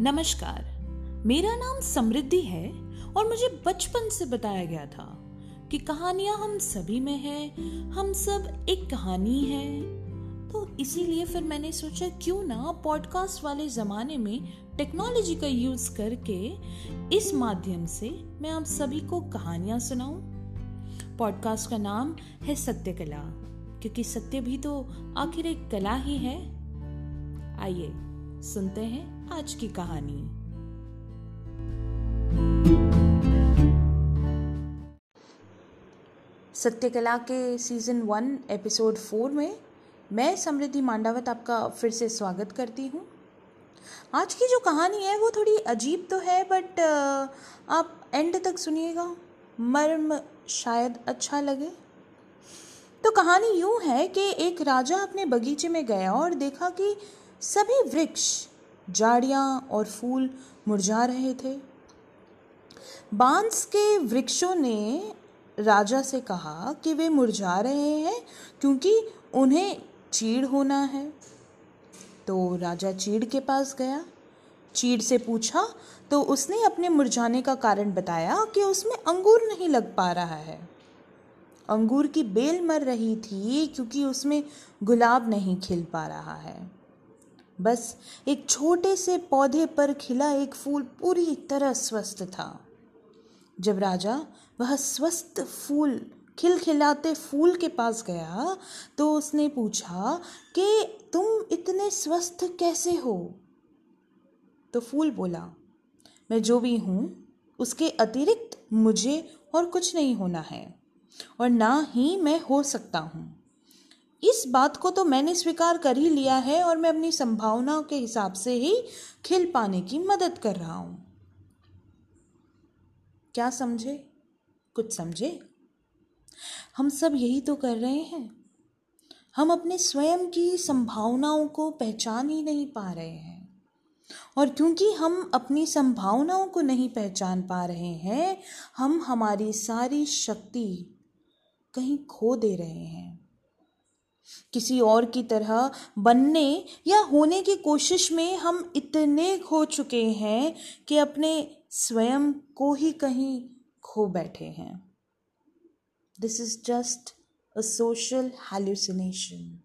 नमस्कार। मेरा नाम समृद्धि है और मुझे बचपन से बताया गया था कि कहानियाँ हम सभी में है, हम सब एक कहानी है। तो इसीलिए फिर मैंने सोचा क्यों ना पॉडकास्ट वाले ज़माने में टेक्नोलॉजी का यूज़ करके इस माध्यम से मैं आप सभी को कहानियाँ सुनाऊं। पॉडकास्ट का नाम है सत्य कला क्योंकि सत्य भी तो आखिर एक कला ही है। आइए, सुनते हैं। आज की कहानी। सत्यकला के सीज़न वन एपिसोड फोर में मैं समृद्धि मांडावत आपका फिर से स्वागत करती हूँ। आज की जो कहानी है, वो थोड़ी अजीब तो है बट आप एंड तक सुनिएगा। मर्म शायद अच्छा लगे। तो कहानी यूँ है कि एक राजा अपने बगीचे में गया और देखा कि सभी वृक्ष झाड़ियाँ और फूल मुरझा रहे थे। बाँस के वृक्षों ने राजा से कहा कि वे मुरझा रहे हैं क्योंकि उन्हें चीड़ होना है। तो राजा चीड़ के पास गया। चीड़ से पूछा तो उसने अपने मुरझाने का कारण बताया कि उसमें अंगूर नहीं लग पा रहा है? अंगूर की बेल मर रही थी क्योंकि उसमें गुलाब नहीं खिल पा रहा है। बस एक छोटे से पौधे पर खिला एक फूल पूरी तरह स्वस्थ था। जब राजा वह स्वस्थ फूल, खिलखिलाते फूल के पास गया तो उसने पूछा, कि तुम इतने स्वस्थ कैसे हो? तो फूल बोला, मैं जो भी हूँ, उसके अतिरिक्त मुझे और कुछ नहीं होना है, और ना ही मैं हो सकता हूँ। इस बात को तो मैंने स्वीकार कर ही लिया है और मैं अपनी संभावनाओं के हिसाब से ही खिल पाने की मदद कर रहा हूँ। क्या समझे? कुछ समझे? हम सब यही तो कर रहे हैं। हम अपने स्वयं की संभावनाओं को पहचान ही नहीं पा रहे हैं। और क्योंकि हम अपनी संभावनाओं को नहीं पहचान पा रहे हैं, हम हमारी सारी शक्ति कहीं खो दे रहे हैं। किसी और की तरह बनने या होने की कोशिश में हम इतने खो चुके हैं कि अपने स्वयं को ही कहीं खो बैठे हैं। This is just a social hallucination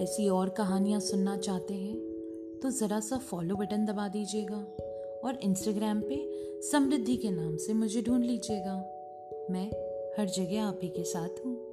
ऐसी और कहानियाँ सुनना चाहते हैं तो ज़रा सा फॉलो बटन दबा दीजिएगा। और इंस्टाग्राम पे समृद्धि के नाम से मुझे ढूंढ लीजिएगा। मैं हर जगह आप ही के साथ हूँ।